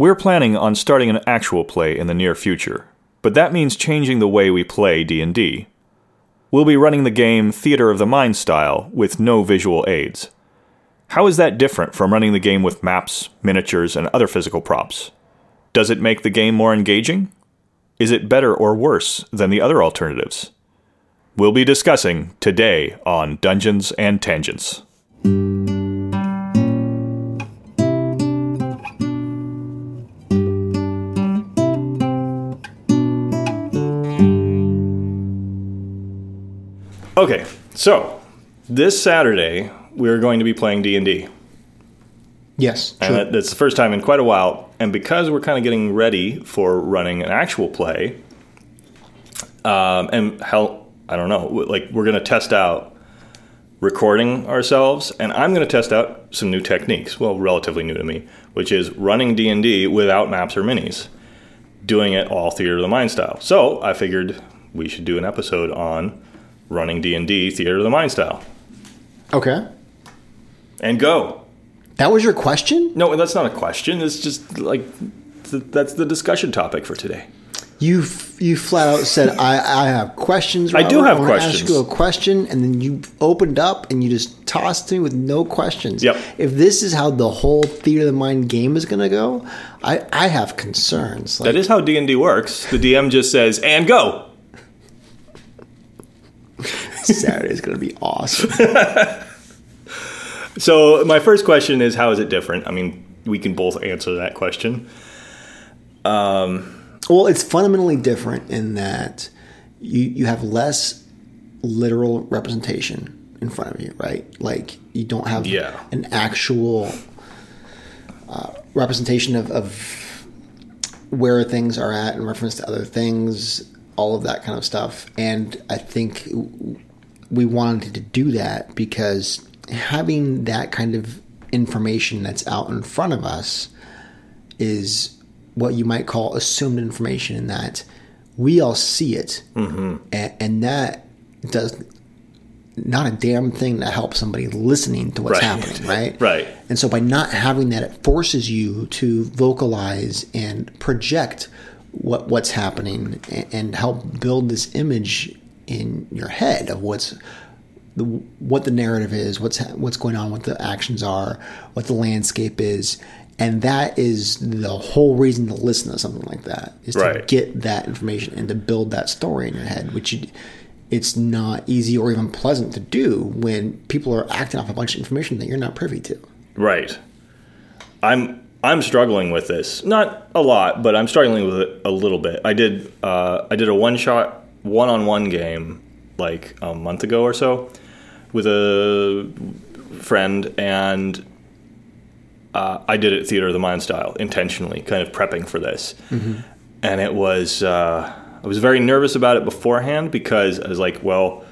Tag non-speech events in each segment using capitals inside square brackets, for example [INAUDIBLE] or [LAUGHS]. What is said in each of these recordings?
We're planning on starting an actual play in the near future, but that means changing the way we play D&D. We'll be running the game Theater of the Mind style with no visual aids. How is that different from running the game with maps, miniatures, and other physical props? Does it make the game more engaging? Is it better or worse than the other alternatives? We'll be discussing today on Dungeons and Tangents. Okay, so this Saturday we're going to be playing D and D, Yes, and that, that's the first time in quite a while. And because we're kind of getting ready for running an actual play, um, and hell, I don't know, like we're going to test out recording ourselves, and I'm going to test out some new techniques. Well, relatively new to me, which is running D and D without maps or minis, doing it all theater of the mind style. So I figured we should do an episode on running D and D theater of the mind style, okay. and go. That was your question? No, that's not a question. It's just like th- that's the discussion topic for today. You f- you flat out said I, I have questions. I do Robert. have wanna Ask you a question, and then you opened up and you just tossed me with no questions. Yep. If this is how the whole theater of the mind game is going to go, I I have concerns. Like, That is how D and D works. The DM just says and go. Saturday is going to be awesome. [LAUGHS] So my first question is how is it different? I mean, we can both answer that question. Well, it's fundamentally different in that you you have less literal representation in front of you, right? Like you don't have Yeah. an actual uh, representation of, of where things are at in reference to other things, all of that kind of stuff. And I think we wanted to do that because having that kind of information that's out in front of us is what you might call assumed information in that we all see it Mm-hmm. and, and that does not a damn thing to help somebody listening to what's Right. happening [LAUGHS] right Right. and so by not having that it forces you to vocalize and project what what's happening and, and help build this image in your head of what's the, what the narrative is, what's what's going on, what the actions are, what the landscape is, and that is the whole reason to listen to something like that is to Right. get that information and to build that story in your head, which you, it's not easy or even pleasant to do when people are acting off a bunch of information that you're not privy to. Right. I'm I'm struggling with this. Not a lot, but I'm struggling with it a little bit. I did uh, I did a one shot one on one game like a month ago or so with a friend, and uh, I did it theater of the mind style intentionally, kind of prepping for this, and it was uh, I was very nervous about it beforehand because I was like, well.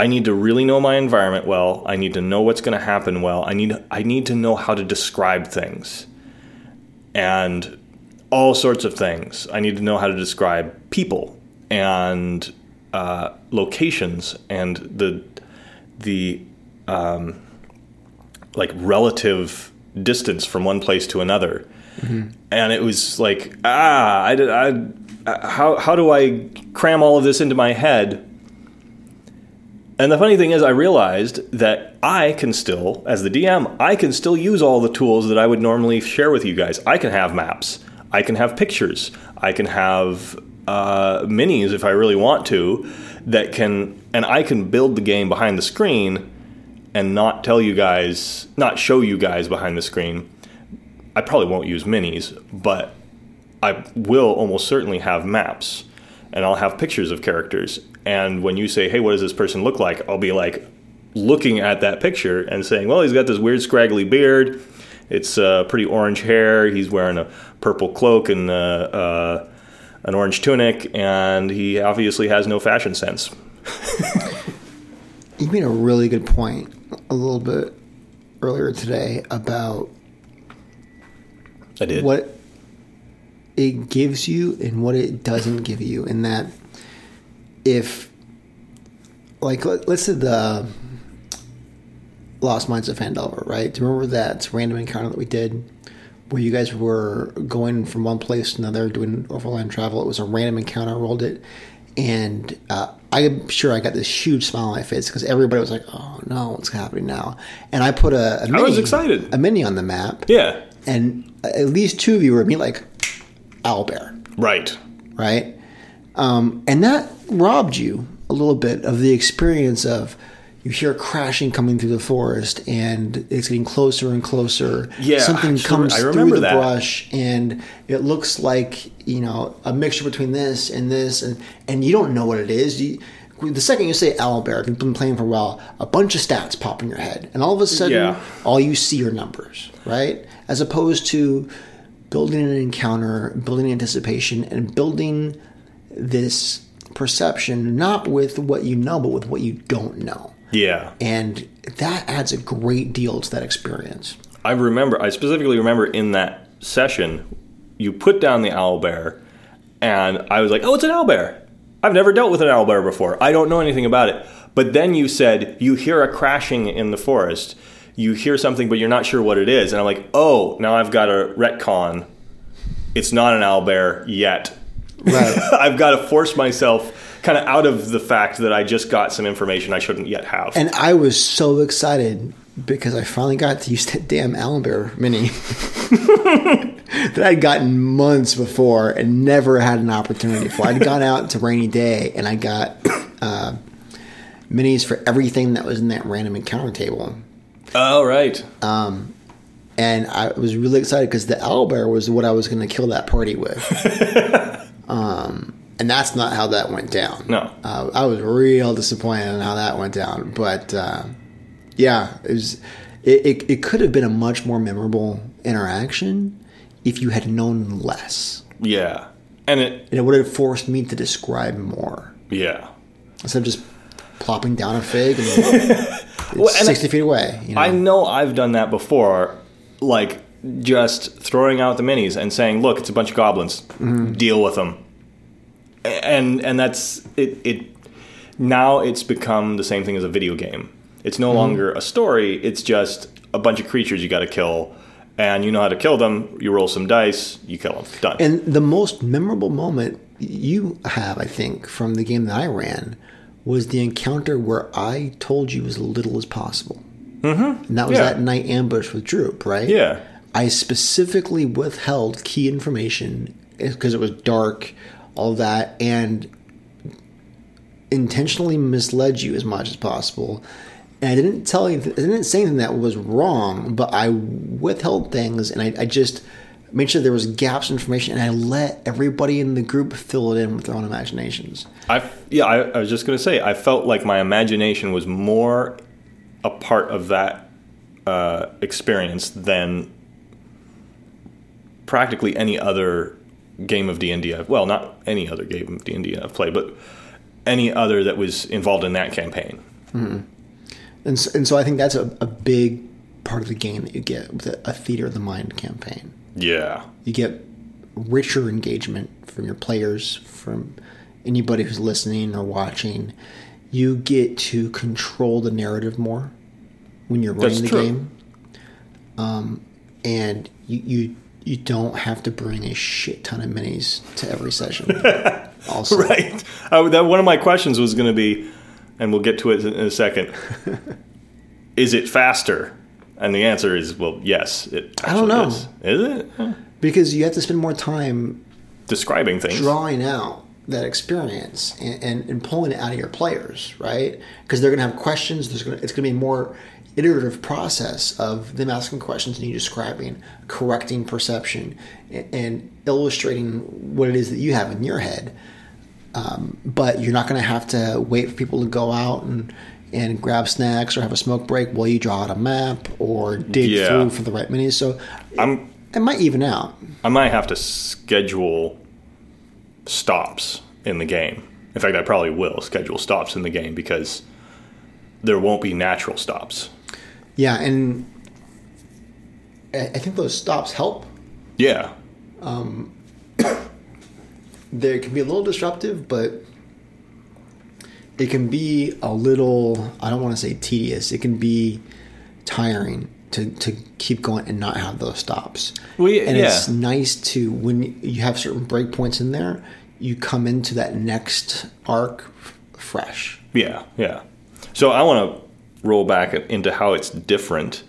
I need to really know my environment well. I need to know what's going to happen well. I need I need to know how to describe things. And all sorts of things. I need to know how to describe people and uh, locations and the the um, like relative distance from one place to another. And it was like ah, I did I how how do I cram all of this into my head? And the funny thing is, I realized that I can still, as the DM, I can still use all the tools that I would normally share with you guys. I can have maps, I can have pictures, I can have uh, minis if I really want to, that can, and I can build the game behind the screen and not tell you guys, not show you guys behind the screen. I probably won't use minis, but I will almost certainly have maps and I'll have pictures of characters. And when you say, hey, what does this person look like? I'll be like looking at that picture and saying, well, he's got this weird scraggly beard. It's uh, pretty orange hair. He's wearing a purple cloak and uh, uh, an orange tunic, and he obviously has no fashion sense. [LAUGHS] You made a really good point a little bit earlier today about I did. what it gives you and what it doesn't give you in that if like let, us say the lost minds of Phandelver, right? Do you remember that random encounter that we did where you guys were going from one place to another doing overland travel. It was a random encounter. I rolled it, and uh, I'm sure I got this huge smile on my face because everybody was like, "Oh no, what's happening now?" And I put a, a mini, was excited. a mini on the map, Yeah. and at least two of you were me like, "Owlbear." Right. right? Um, and that robbed you a little bit of the experience of you hear crashing coming through the forest and it's getting closer and closer. Yeah, something actually, comes I through the that. brush and it looks like you know a mixture between this and this, and and you don't know what it is. You, the second you say owlbear, if you've been playing for a while, a bunch of stats pop in your head, and all of a sudden, Yeah. all you see are numbers, right? As opposed to building an encounter, building anticipation, and building this perception not with what you know, but with what you don't know. Yeah. And that adds a great deal to that experience. I remember, I specifically remember in that session, you put down the owl bear, and I was like, oh, it's an owl bear. I've never dealt with an owl bear before. I don't know anything about it. But then you said, you hear a crashing in the forest. You hear something, but you're not sure what it is. And I'm like, oh, now I've got a retcon. It's not an owl bear yet. Right. [LAUGHS] I've got to force myself kind of out of the fact that I just got some information I shouldn't yet have. and I was so excited because I finally got to use that damn owlbear mini [LAUGHS] that I'd gotten months before and never had an opportunity for. I'd gone out to rainy day and I got uh, minis for everything that was in that random encounter table. oh, right. and I was really excited because the owlbear was what I was going to kill that party with. [LAUGHS] um, and that's not how that went down. No. uh, I was real disappointed in how that went down. But uh, yeah, it was. It, it, it could have been a much more memorable interaction if you had known less, yeah. And it, and it would have forced me to describe more yeah. instead of just plopping down a fig and [LAUGHS] it's Well, and sixty feet away. You know? I know I've done that before, like just throwing out the minis and saying, "Look, it's a bunch of goblins. Deal with them." And and that's it. It now it's become the same thing as a video game. It's no longer a story. It's just a bunch of creatures you got to kill, and you know how to kill them. You roll some dice, you kill them. Done. And the most memorable moment you have, I think, from the game that I ran was the encounter where I told you as little as possible. Mm-hmm. And that was Yeah. that night ambush with Droop, right? Yeah. I specifically withheld key information because it was dark, all that, and intentionally misled you as much as possible. And I didn't tell you, I didn't say anything that was wrong, but I withheld things and I, I just made sure there was gaps in information and I let everybody in the group fill it in with their own imaginations. I yeah, I, I was just gonna say I felt like my imagination was more a part of that uh, experience than practically any other game of D and D. Well, not any other game of D and D I've played, but any other that was involved in that campaign. And so, and so I think that's a, a big part of the game that you get with a, a theater of the mind campaign. Yeah, you get richer engagement from your players, from anybody who's listening or watching. You get to control the narrative more when you're running That's the true. game, um, and you, you you don't have to bring a shit ton of minis to every session. [LAUGHS] also, right. I, that one of my questions was going to be, and we'll get to it in a second. [LAUGHS] is it faster? And the answer is, well, yes. It I don't know. Is. Is it? Huh. because you have to spend more time Describing things. drawing out that experience and, and, and pulling it out of your players, right? Because they're going to have questions. There's going to, it's going to be more iterative process of them asking questions and you describing, correcting perception, and, and illustrating what it is that you have in your head. Um, but you're not going to have to wait for people to go out and and grab snacks or have a smoke break while you draw out a map or dig Yeah. through for the right minis. So I'm it might even out. I might have to schedule stops in the game. In fact, I probably will schedule stops in the game because there won't be natural stops. Yeah, and I think those stops help. Yeah. Um, [COUGHS] They can be a little disruptive, but it can be a little, I don't want to say tedious, it can be tiring to to keep going and not have those stops. Well, yeah- and it's yeah. nice to when you have certain breakpoints in there, you come into that next arc f- fresh. Yeah, yeah. So I want to roll back into how it's different.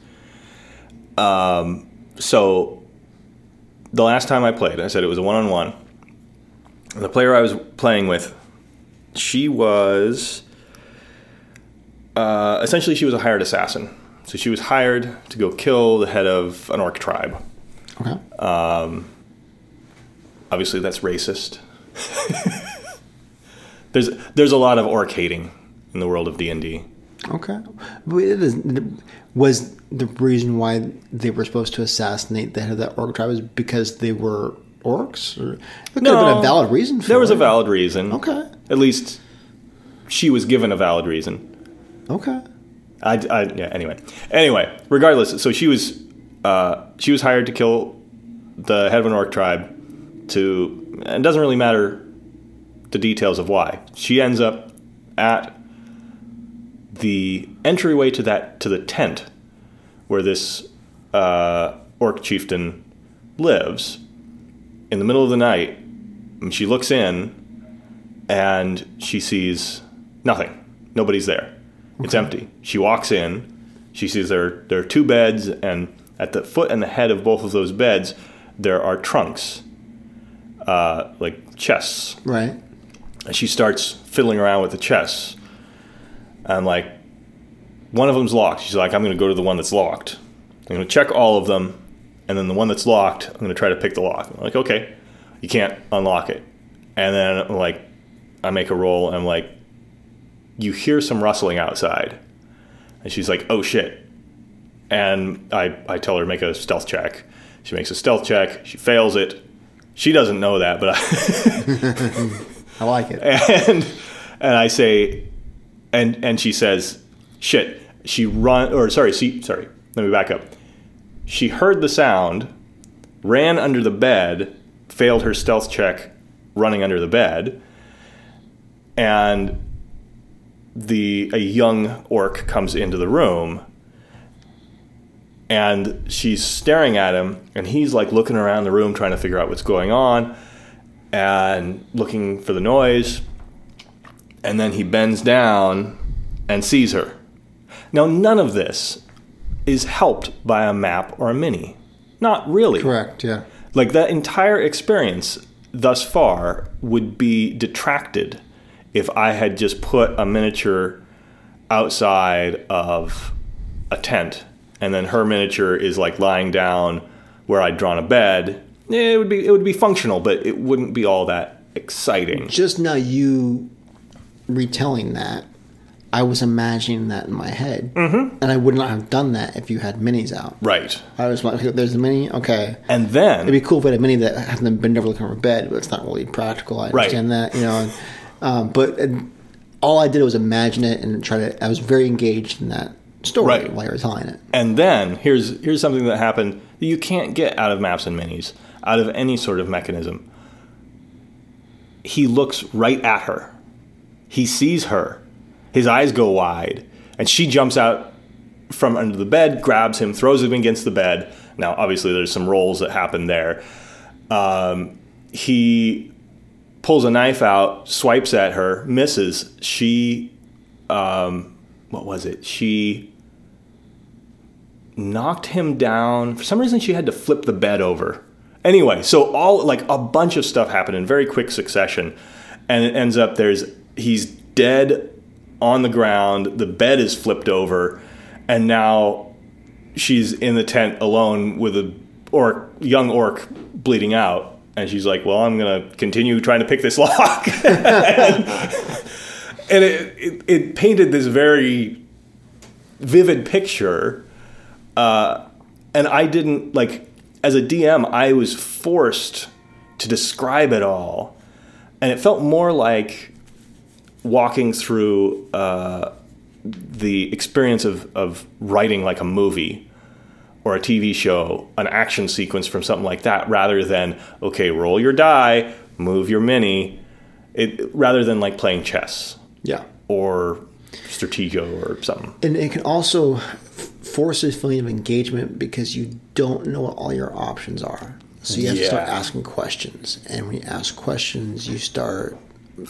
Um, so the last time I played, I said it was a one on one. The player I was playing with, she was uh, essentially she was a hired assassin. So she was hired to go kill the head of an orc tribe. Okay. Obviously, that's racist. [LAUGHS] there's there's a lot of orc hating in the world of D and D. Okay. But it is, was the reason why they were supposed to assassinate the head of that orc tribe is because they were orcs? Or there could have been a valid reason for There was it. a valid reason. Okay. At least she was given a valid reason. Okay. I, I yeah. Anyway, anyway. Regardless, so she was uh, she was hired to kill the head of an orc tribe. To and it doesn't really matter the details of why she ends up at the entryway to that to the tent where this uh, orc chieftain lives in the middle of the night. And she looks in and she sees nothing. Nobody's there. It's empty. She walks in. She sees there there are two beds, and at the foot and the head of both of those beds, there are trunks, uh, like chests. Right. And she starts fiddling around with the chests. And like, one of them's locked. She's like, I'm going to go to the one that's locked. I'm going to check all of them, and then the one that's locked, I'm going to try to pick the lock. I'm like, okay, you can't unlock it. And then like, I make a roll, and I'm like, you hear some rustling outside, and she's like, oh shit. And I I tell her to make a stealth check. She makes a stealth check. She fails it. She doesn't know that, but I. [LAUGHS] [LAUGHS] I like it. and and I say, and and she says, "Shit." She run or sorry, she sorry. Let me back up. She heard the sound, ran under the bed, failed her stealth check, running under the bed, and the a young orc comes into the room. And she's staring at him, and he's like looking around the room trying to figure out what's going on and looking for the noise. And then he bends down and sees her. Now, none of this is helped by a map or a mini. Not really. Correct. Yeah. Like that entire experience thus far would be detracted if I had just put a miniature outside of a tent and then her miniature is like lying down where I'd drawn a bed. It would be it would be functional, but it wouldn't be all that exciting. Just now, you retelling that, I was imagining that in my head, mm-hmm. and I would not have done that if you had minis out. Right. I was like, "There's a mini, okay." And then It'd be cool if I had a mini that hasn't been never looking for a bed, but it's not really practical. I Right. understand that, you know. And, um, but uh, all I did was imagine it and try to. I was very engaged in that story Right. while you were telling it. And then here's here's something that happened that you can't get out of maps and minis, out of any sort of mechanism. He looks right at her. He sees her. His eyes go wide, and she jumps out from under the bed, grabs him, throws him against the bed. Now, obviously, there's some rolls that happen there. Um, he pulls a knife out, swipes at her, misses. She, um, what was it? She knocked him down. For some reason, she had to flip the bed over. Anyway, so all like a bunch of stuff happened in very quick succession, and it ends up there's he's dead on the ground. The bed is flipped over, and now she's in the tent alone with a orc, young orc bleeding out. And she's like, "Well, I'm gonna continue trying to pick this [LAUGHS] lock." and and it, it, it painted this very vivid picture uh, and I didn't like as a DM. I was forced to describe it all, and it felt more like walking through uh, the experience of of writing like a movie or a TV show, an action sequence from something like that, rather than okay, roll your die, move your mini, it rather than like playing chess Yeah. or Stratego or something. And it can also f- forces feeling of engagement because you don't know what all your options are. So you have to start asking questions, and when you ask questions, you start,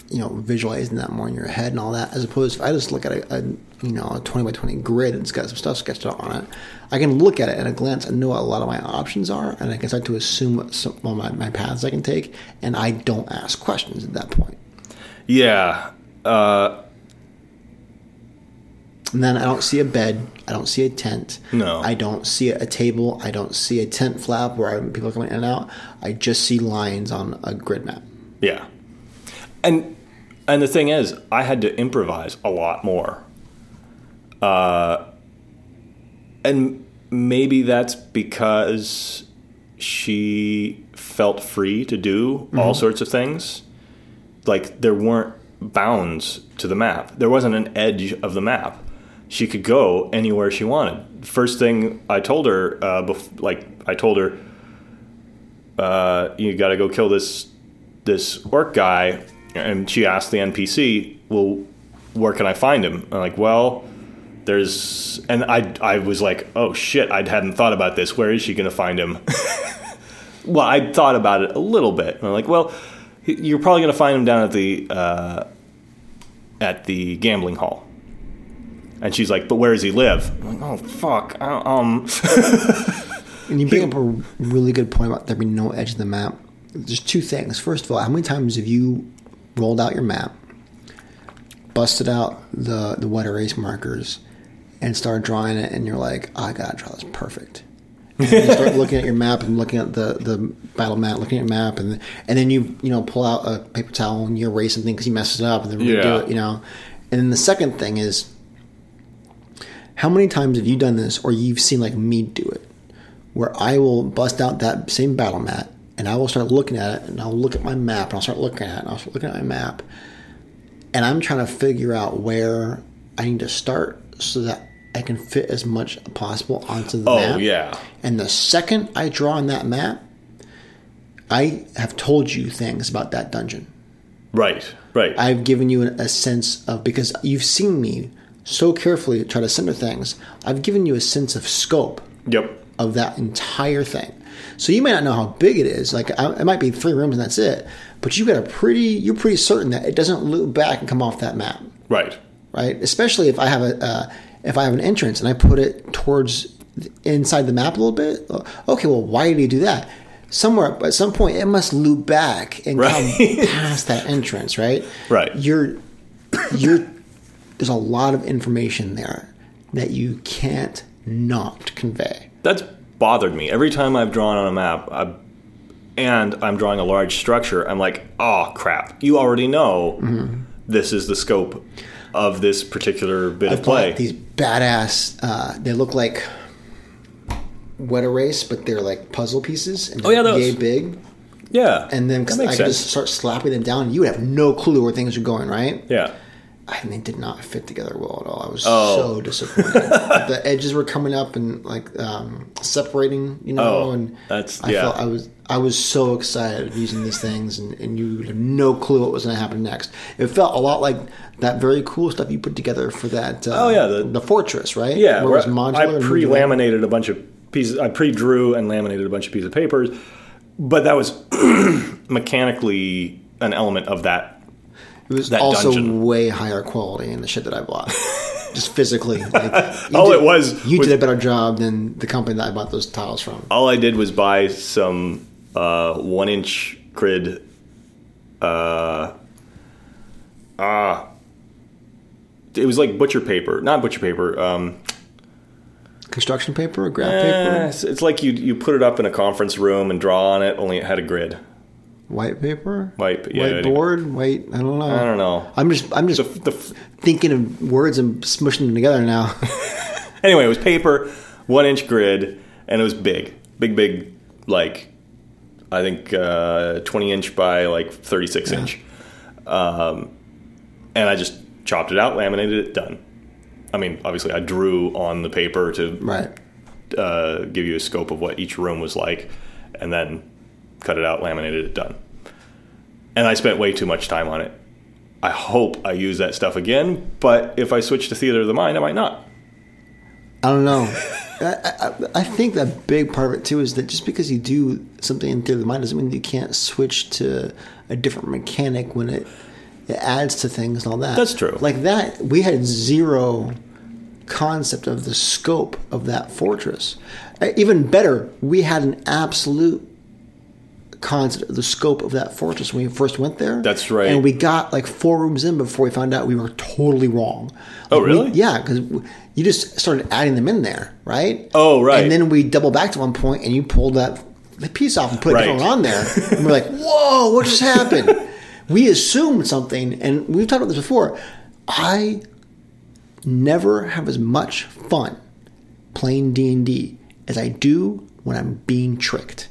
you know, visualizing that more in your head and all that. As opposed, if I just look at a, a you know a twenty by twenty grid and it's got some stuff sketched out on it, I can look at it at a glance and know what a lot of my options are, and I can start to assume what some well, my, my paths I can take, and I don't ask questions at that point. Yeah. Uh, And then I don't see a bed. I don't see a tent. No. I don't see a table. I don't see a tent flap where people are coming in and out. I just see lines on a grid map. Yeah. And and the thing is, I had to improvise a lot more. Uh and maybe that's because she felt free to do all sorts of things. Like there weren't bounds to the map. There wasn't an edge of the map. She could go anywhere she wanted. First thing I told her, uh, bef- like I told her, uh, you got to go kill this this orc guy, and she asked the NPC, "Well, where can I find him?" I'm like, "Well, there's," and I I was like, "Oh shit, I hadn't thought about this. Where is she going to find him?" [LAUGHS] well, I thought about it a little bit. And I'm like, "Well, you're probably going to find him down at the uh, at the gambling hall." And she's like, "But where does he live?" I'm like, "Oh fuck, I don't- um." [LAUGHS] And you bring up a really good point about there being no edge of the map. There's two things. First of all, how many times have you rolled out your map, busted out the the wet erase markers, and started drawing it, and you're like, "Oh, I gotta draw this perfect. And you start looking at your map and looking at the, the battle map, looking at your map, and and then you you know pull out a paper towel and you erase something because you messed it up, and then redo Yeah. it, you know. And then the second thing is, how many times have you done this, or you've seen like me do it? where I will bust out that same battle mat and I will start looking at it and I'll look at my map and I'll start looking at it and I'll start looking at my map and I'm trying to figure out where I need to start so that I can fit as much as possible onto the Oh map. yeah, And the second I draw on that map, I have told you things about that dungeon. right, right. I've given you a sense of because you've seen me so carefully try to center things. I've given you a sense of scope yep. of that entire thing. So you may not know how big it is. Like I- it might be three rooms and that's it. But you got a pretty. You're pretty certain that it doesn't loop back and come off that map, Right. right? Especially if I have a uh, if I have an entrance and I put it towards inside the map a little bit. Okay, well, why do you do that? Somewhere at some point, it must loop back and Right. come past that entrance, right? Right. You're you're there's a lot of information there that you can't not convey. That's bothered me every time I've drawn on a map. I, and I'm drawing a large structure. I'm like, oh crap! You already know this is the scope of this particular bit of I've play. these badass. Uh, they look like wet erase, but they're like puzzle pieces and Oh, yeah, those. yay big. yeah, And then that I could just start slapping them down. and You would have no clue where things are going, right? yeah, And they did not fit together well at all. I was Oh. so disappointed. [LAUGHS] the edges were coming up and like um, separating, you know. Oh, and that's- I yeah. felt I was I was so excited using these things, and, and you would have no clue what was going to happen next. It felt a lot like that very cool stuff you put together for that. Uh, Oh, yeah, the- the, fortress, right? yeah. where it was where modular. I pre-laminated a bunch of pieces. I pre-drew and laminated a bunch of pieces of papers, but that was [CLEARS THROAT] mechanically an element of that. It was that also dungeon. way higher quality in the shit that I bought. [LAUGHS] Just physically, [LAUGHS] like, All did- it was You was- did a better job than the company that I bought those tiles from. All I did was buy some uh, one-inch grid. Uh, ah, it was like butcher paper, not butcher paper. Um, Construction paper or graph eh, paper, it's, it's like you you put it up in a conference room and draw on it. Only it had a grid. White paper, White- yeah, whiteboard, white. I don't know. I don't know. I'm just I'm just The, the, thinking of words and smushing them together now. [LAUGHS] anyway, it was paper, one-inch grid, and it was big, big, big, like I think uh, 20 inch by like 36 inch. Um, and I just chopped it out, laminated it, done. I mean, obviously, I drew on the paper to right. uh, give you a scope of what each room was like, and then cut it out, laminated it, done. And I spent way too much time on it. I hope I use that stuff again, but if I switch to theater of the mind, I might not. I don't know. [LAUGHS] I, I, I think that big part of it too is that just because you do something in theater of the mind doesn't mean you can't switch to a different mechanic when it it adds to things and all that. That's true. Like that, we had zero concept of the scope of that fortress. Uh, Even better, we had an absolute concept the scope of that fortress when we first went there. That's right. And we got like four rooms in before we found out we were totally wrong. Oh, Like, we- really? yeah, because you just started adding them in there, right? Oh, right. And then we double back to one point, and you pulled that the piece off and put Right. one on there. [LAUGHS] and we're like, "Whoa, what just happened?" [LAUGHS] we assumed something, and we've talked about this before. I never have as much fun playing D and D as I do when I'm being tricked.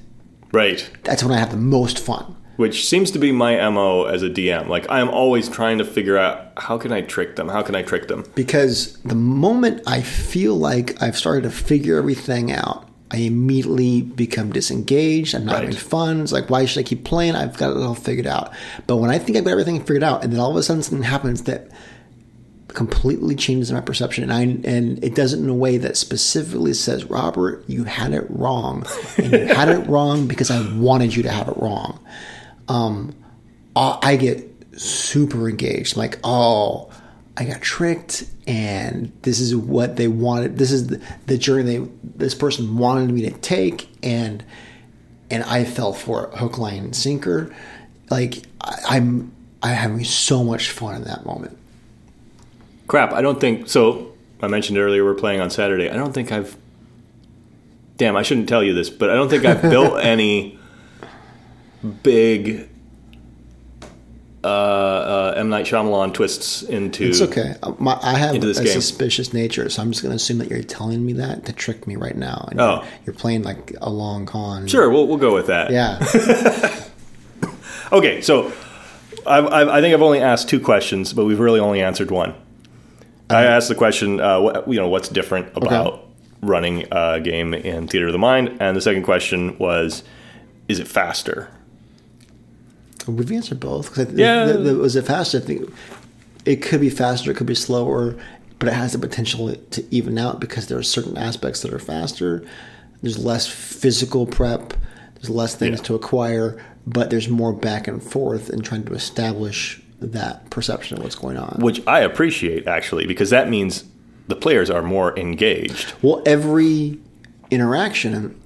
Right. That's when I have the most fun. Which seems to be my MO as a DM. Like, I am always trying to figure out how can I trick them? How can I trick them? because the moment I feel like I've started to figure everything out, I immediately become disengaged. I'm not Right. having fun. It's like, why should I keep playing? I've got it all figured out. But when I think I've got everything figured out, and then all of a sudden something happens that completely changes my perception, and I and it does it in a way that specifically says, Robert, you had it wrong, and you had it wrong because I wanted you to have it wrong. Um, I get super engaged. Like, oh, I got tricked, and this is what they wanted. This is the, the journey they this person wanted me to take, and and I fell for it, hook, line, and sinker. Like I, I'm, I'm having so much fun in that moment. Crap, I don't think so. I mentioned earlier we're playing on Saturday. I don't think I've. Damn, I shouldn't tell you this, but I don't think I've built [LAUGHS] any big uh, uh, M Night Shyamalan twists into. It's okay. My, I have a game. suspicious nature, so I'm just going to assume that you're telling me that to trick me right now. And Oh. you're, you're playing like a long con. Sure, we'll, we'll go with that. Yeah. [LAUGHS] Okay, so I've, I've, I think I've only asked two questions, but we've really only answered one. I asked the question, uh, what, you know, what's different about running a game in Theater of the Mind, and the second question was, is it faster? We've answered both. 'cause I think Yeah. was it faster? I think it could be faster. It could be slower, but it has the potential to even out because there are certain aspects that are faster. There's less physical prep. There's less things Yeah. to acquire, but there's more back and forth in trying to establish that perception of what's going on. Which I appreciate actually, because that means the players are more engaged. Well, every interaction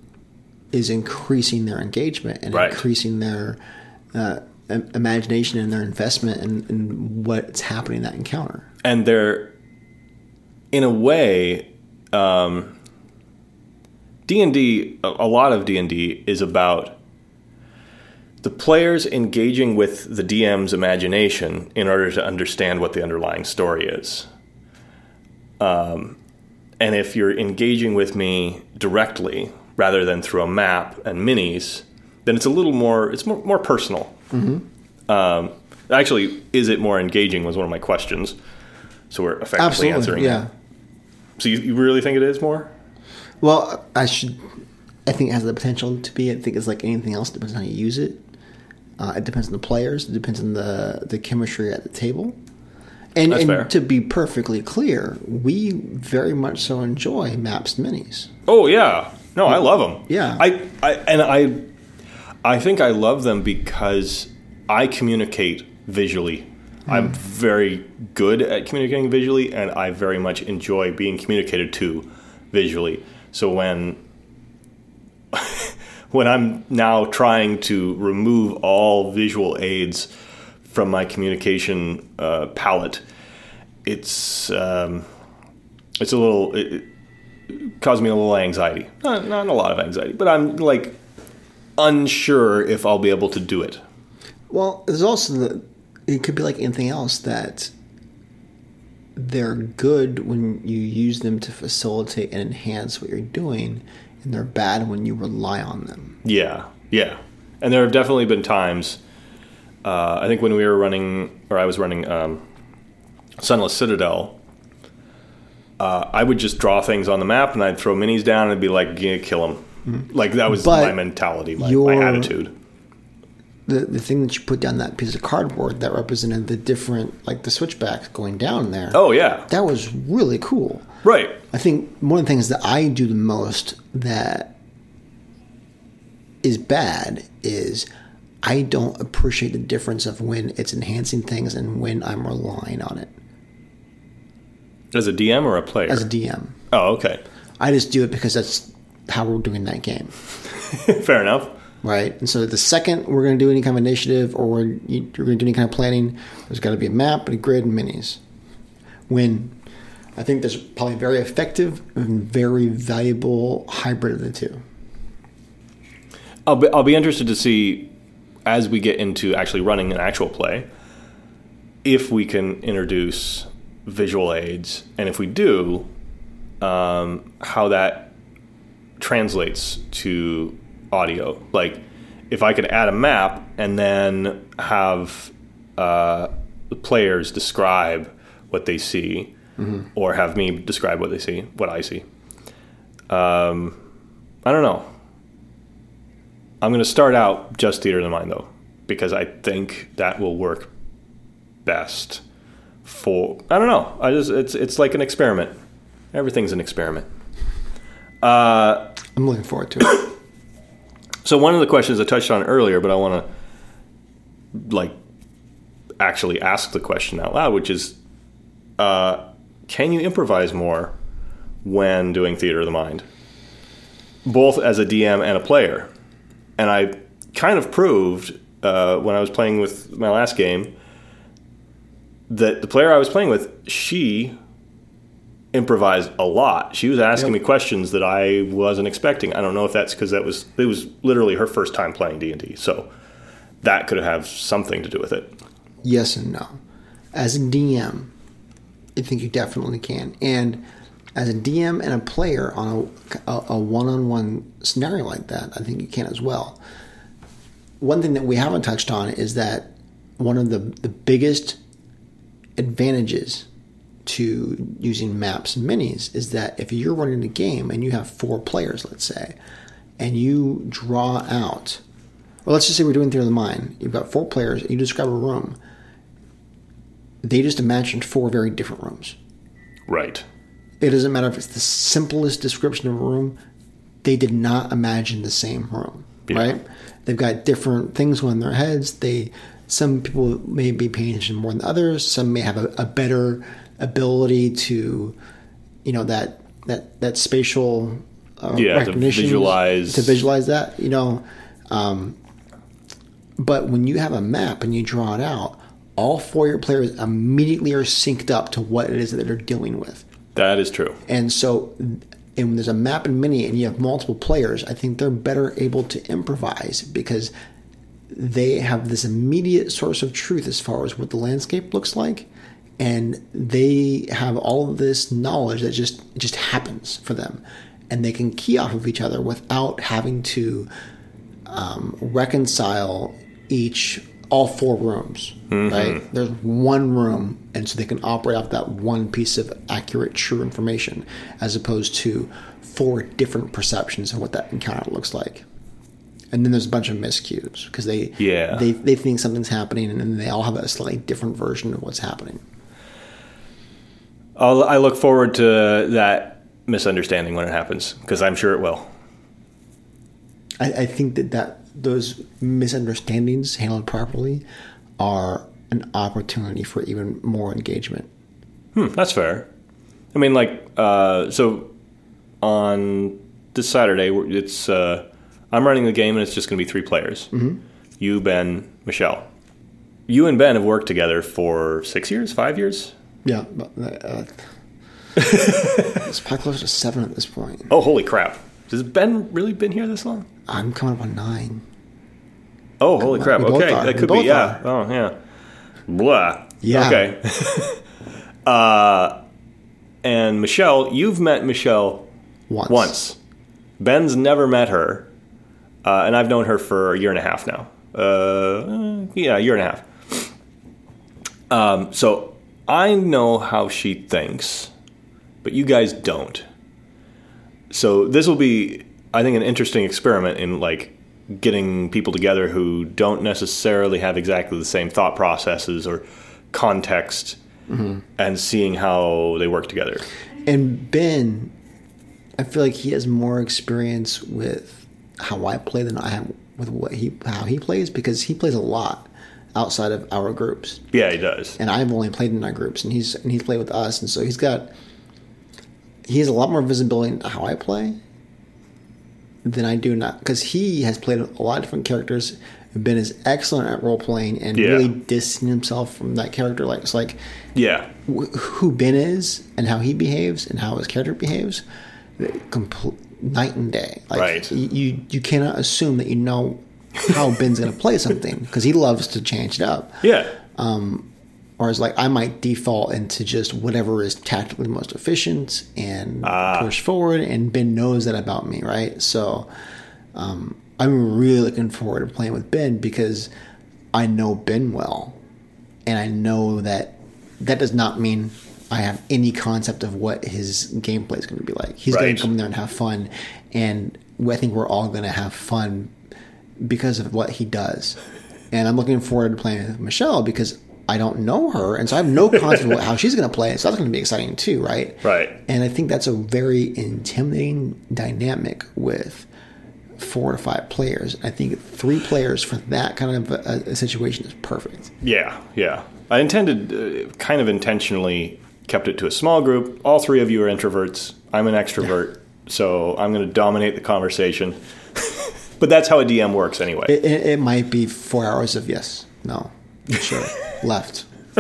is increasing their engagement and Right. increasing their uh, imagination and their investment in, in what's happening in that encounter. and they're in a way um, d&d a a lot of d&d is about the players engaging with the dm's imagination in order to understand what the underlying story is um, and if you're engaging with me directly rather than through a map and minis then it's a little more it's more, more personal um, actually is it more engaging was one of my questions so we're effectively Absolutely, answering yeah. that. So you, you really think it is more? Well, I should. I think it has the potential to be. I think it's like anything else. Depends on how you use it. Uh, it depends on the players. It depends on the the chemistry at the table. And, and to be perfectly clear, we very much so enjoy maps minis. Oh yeah, no, I love them. Yeah. I, I and I, I think I love them because I communicate visually. I'm very good at communicating visually, and I very much enjoy being communicated to visually. So when when I'm now trying to remove all visual aids from my communication uh, palette, it's um, it's a little. It, it caused me a little anxiety. Not, not a lot of anxiety, but I'm like unsure if I'll be able to do it. Well, there's also the. It could be like anything else that they're good when you use them to facilitate and enhance what you're doing, and they're bad when you rely on them. Yeah, yeah. And there have definitely been times. Uh, I think when we were running, or I was running um, Sunless Citadel, uh, I would just draw things on the map and I'd throw minis down and be like, yeah, kill them. Like that was But my mentality, my, your- my attitude. the the thing that you put down that piece of cardboard that represented the different like the switchbacks going down there. Oh yeah, that was really cool. Right. I think one of the things that I do the most that is bad is I don't appreciate the difference of when it's enhancing things and when I'm relying on it As a DM or a player? as a DM. oh, okay. I just do it because that's how we're doing that game, [LAUGHS] Fair enough. right? And so the second we're going to do any kind of initiative or we're, you're going to do any kind of planning, there's got to be a map, and a grid, and minis. When I think there's probably a very effective and very valuable hybrid of the two. I'll be, I'll be interested to see as we get into actually running an actual play if we can introduce visual aids, and if we do, um, how that translates to audio. Like, if I could add a map and then have uh, the players describe what they see, or have me describe what they see, what I see. Um, I don't know. I'm going to start out just theater of the mind though, because I think that will work best for. I don't know. I just it's it's like an experiment. Everything's an experiment. Uh, I'm looking forward to it. [COUGHS] so one of the questions I touched on earlier, but I want to like actually ask the question out loud, which is, uh, can you improvise more when doing theater of the mind, both as a DM and a player? And I kind of proved uh, when I was playing with my last game that the player I was playing with, she improvised a lot. She was asking Yep. me questions that I wasn't expecting. I don't know if that's because that was it was literally her first time playing D and D, so that could have something to do with it. yes and no. As a DM, I think you definitely can. And as a DM and a player on a, a, one-on-one scenario like that, I think you can as well. One thing that we haven't touched on is that one of the, the biggest advantages to using maps and minis is that if you're running a game and you have four players, let's say, and you draw out, well, let's just say we're doing Theater of the Mind. You've got four players, and you describe a room. They just imagined four very different rooms. Right. It doesn't matter if it's the simplest description of a room, they did not imagine the same room, Yeah. right? They've got different things going in their heads. They some people may be paying attention more than others. Some may have a, a better ability to, you know, that that that spatial uh, Yeah, to visualize- to visualize that, you know. Um, but when you have a map and you draw it out, all four of your players immediately are synced up to what it is that they're dealing with. That is true. And so, and when there's a map and mini and you have multiple players, I think they're better able to improvise because they have this immediate source of truth as far as what the landscape looks like. And they have all of this knowledge that just just happens for them, and they can key off of each other without having to um, reconcile each all four rooms. Mm-hmm. Right? There's one room, and so they can operate off that one piece of accurate, true information, as opposed to four different perceptions of what that encounter looks like. And then there's a bunch of miscues because they Yeah. they they think something's happening, and then they all have a slightly different version of what's happening. I'll, I look forward to that misunderstanding when it happens because I'm sure it will. I, I think that, that those misunderstandings handled properly are an opportunity for even more engagement. Hmm, that's fair. I mean, like, uh, so on this Saturday, it's uh, I'm running the game and it's just going to be three players. Mm-hmm. You, Ben, Michelle. You and Ben have worked together for six years, five years. Yeah, but, uh, [LAUGHS] it's probably close to seven at this point. Oh, holy crap! Has Ben really been here this long? I'm coming up on nine. Oh, holy crap! we Okay, that We could be yeah. Oh, yeah. Blah. Yeah. Okay. [LAUGHS] uh, and Michelle, you've met Michelle Once. once. Ben's never met her, uh, and I've known her for a year and a half now. Uh, yeah, a year and a half. Um, so I know how she thinks, but you guys don't. So this will be, I think, an interesting experiment in like getting people together who don't necessarily have exactly the same thought processes or context, mm-hmm. and seeing how they work together. and Ben, I feel like he has more experience with how I play than I have with what he how he plays because he plays a lot outside of our groups, Yeah, he does. and I've only played in our groups, and he's and he's played with us, and so he's got he has a lot more visibility into how I play than I do not because he has played a lot of different characters. Ben is excellent at role playing and Yeah. really distancing himself from that character. Like it's like Yeah. wh- who Ben is and how he behaves and how his character behaves, complete night and day. Like Right. You you, you cannot assume that you know how Ben's going to play something because he loves to change it up. Yeah. Um, Whereas like I might default into just whatever is tactically most efficient and Ah. push forward, and Ben knows that about me, right? So um, I'm really looking forward to playing with Ben because I know Ben well, and I know that that does not mean I have any concept of what his gameplay is going to be like. He's going to come there and have fun, and I think we're all going to have fun because of what he does. And I'm looking forward to playing with Michelle because I don't know her, and so I have no concept of how she's going to play. So that's going to be exciting too, right? Right. And I think that's a very intimidating dynamic with four to five players. I think three players for that kind of a, a situation is perfect. Yeah, yeah. I intended, uh, kind of intentionally, kept it to a small group. All three of you are introverts. I'm an extrovert, so I'm going to dominate the conversation. [LAUGHS] but that's how a DM works, anyway. It, it, it might be four hours of yes, no, sure, [LAUGHS] left. [LAUGHS]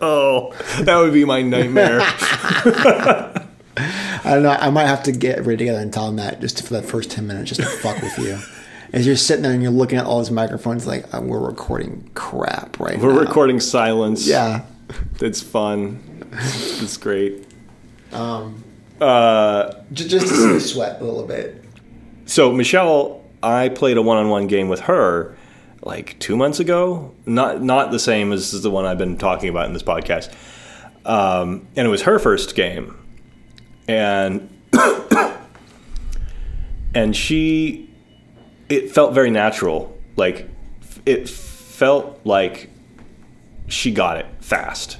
oh, that would be my nightmare. [LAUGHS] I don't know. I might have to get ready together and tell him that just for the first ten minutes, just to fuck with you. [LAUGHS] As you're sitting there and you're looking at all those microphones, like uh, we're recording crap right now. We're now. recording silence. Yeah. It's fun. It's great. Um, Uh, just, just to see you sweat a little bit. So Michelle, I played a one-on-one game with her like two months ago. Not not the same as the one I've been talking about in this podcast. Um, and it was her first game, and [COUGHS] and she, it felt very natural. Like it felt like she got it fast.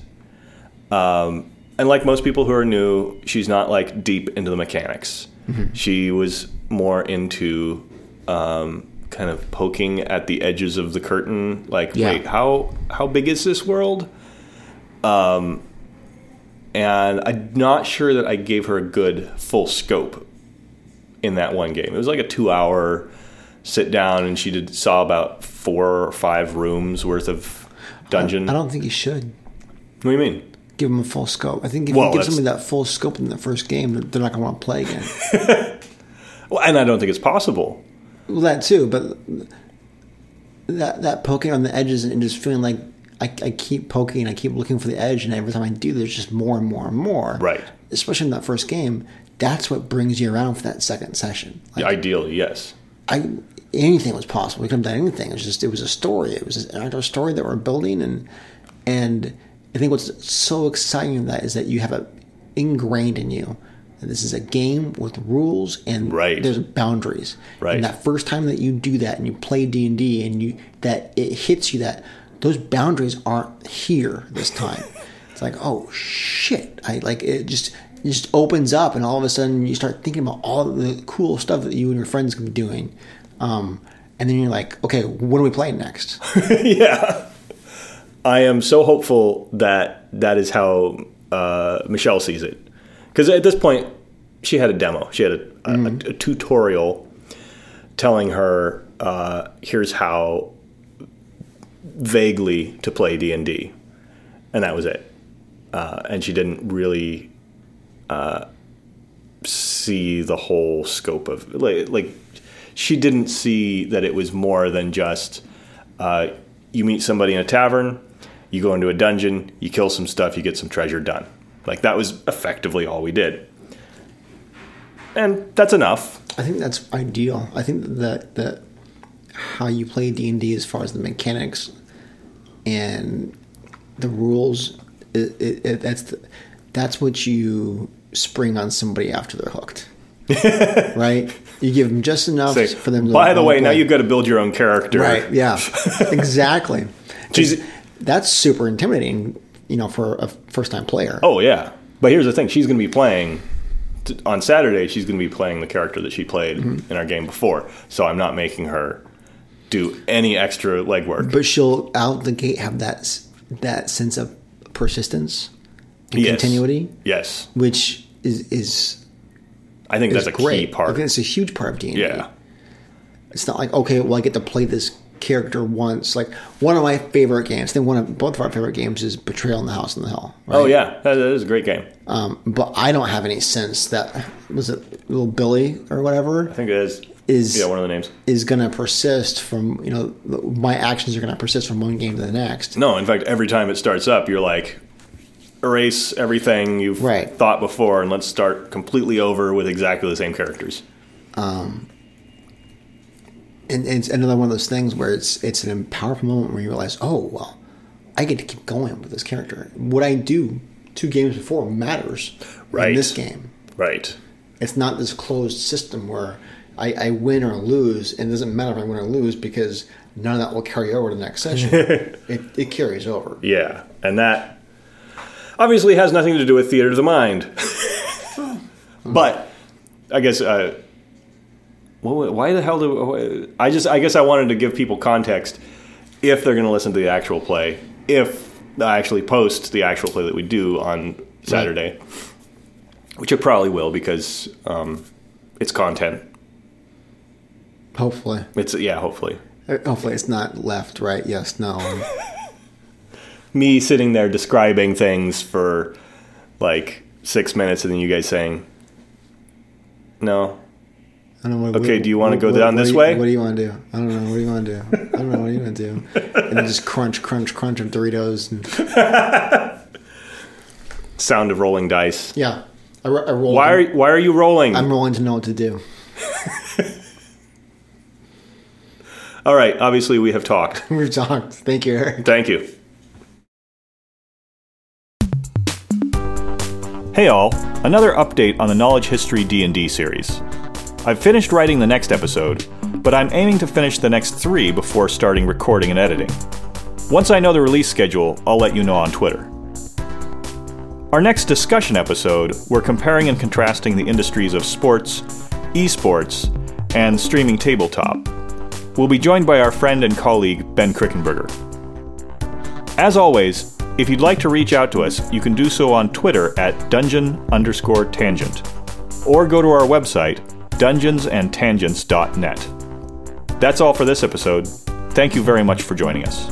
Um, and like most people who are new, she's not like deep into the mechanics. She was more into um, kind of poking at the edges of the curtain. Like, Yeah. wait, how how big is this world? Um, and I'm not sure that I gave her a good full scope in that one game. It was like a two hour sit down, and she did saw about four or five rooms worth of dungeon. I don't think you should what do you mean? give them a full scope. I think if Well, you give somebody that full scope in the first game, they're not going to want to play again. [LAUGHS] Well, and I don't think it's possible. Well, that too, but that that poking on the edges and just feeling like I, I keep poking and I keep looking for the edge, and every time I do, there's just more and more and more. Right. Especially in that first game, that's what brings you around for that second session. Like, Ideally, yes. I anything was possible. We could have done anything. It was just it was a story. It was an actual story that we're building, and and I think what's so exciting in that is that you have it ingrained in you. That This is a game with rules and Right. there's boundaries. Right. And that first time that you do that and you play D and D and you that it hits you that those boundaries aren't here this time. [LAUGHS] it's like oh shit! I like it just it just opens up and all of a sudden you start thinking about all the cool stuff that you and your friends can be doing. Um, and then you're like, okay, what are we playing next? [LAUGHS] yeah. I am so hopeful that that is how uh, Michelle sees it. Because at this point, she had a demo. She had a, a- a, a tutorial telling her, uh, "Here's how vaguely to play D and D," and that was it. Uh, and she didn't really uh, see the whole scope of like, like she didn't see that it was more than just uh, you meet somebody in a tavern, you go into a dungeon, you kill some stuff, you get some treasure done. Like that was effectively all we did, and that's enough. I think that's ideal. I think that that how you play D and D as far as the mechanics and the rules, it, it, it, that's the, that's what you spring on somebody after they're hooked, [LAUGHS] right? You give them just enough Say, for them. to By the way, now you've got to build your own character. right? Yeah, [LAUGHS] exactly. That's super intimidating, you know, for a first time player. Oh yeah. But here's the thing: she's going to be playing t- on Saturday. She's going to be playing the character that she played mm-hmm. in our game before. So I'm not making her do any extra legwork. But she'll out the gate have that that sense of persistence and Yes. continuity, Yes, which is is, I think is that's a great. key I part. think it's a huge part of D&D. Yeah, It's not like okay, well, I get to play this character once. Like one of my favorite games. I think one of both of our favorite games is Betrayal in the House on the Hill. Right? Oh yeah, that, is a great game. Um, but I don't have any sense that was it little Billy or whatever I think it is. is Yeah, one of the names. is going to persist from you know my actions are going to persist from one game to the next. No, in fact, every time it starts up, you're like, erase everything you've Right. thought before, and let's start completely over with exactly the same characters. And, and it's another one of those things where it's it's an powerful moment where you realize, oh well, I get to keep going with this character. What I do two games before matters Right. in this game. Right. It's not this closed system where I, I win or lose, and it doesn't matter if I win or lose because none of that will carry over to the next session. [LAUGHS] it, it carries over. Yeah, and that obviously has nothing to do with theater of the mind. [LAUGHS] but I guess uh, well, why the hell do I just? I guess I wanted to give people context if they're going to listen to the actual play. If I actually post the actual play that we do on Saturday, which it probably will because um, it's content. Hopefully, It's yeah, hopefully. Uh, hopefully it's not left, right, yes, no. [LAUGHS] me sitting there describing things for like six minutes and then you guys saying no I don't know. What, Okay, what- do you wanna go what- down this you- way? What do you want to do? I don't know. What do you want to do? I don't know. What do you want to do? And then just crunch, crunch, crunch of Doritos. And, [LAUGHS] sound of rolling dice yeah, I, I roll. why are why are you rolling I'm rolling to know what to do. [LAUGHS] all right obviously we have talked [LAUGHS] We've talked. Thank you, Eric. thank you hey all another update on the knowledge history d&d series i've finished writing the next episode but i'm aiming to finish the next three before starting recording and editing once i know the release schedule i'll let you know on twitter Our next discussion episode, we're comparing and contrasting the industries of sports, esports, and streaming tabletop. We'll be joined by our friend and colleague, Ben Krickenberger. As always, if you'd like to reach out to us, you can do so on Twitter at dungeon underscore tangent, or go to our website, dungeonsandtangents.net. That's all for this episode. Thank you very much for joining us.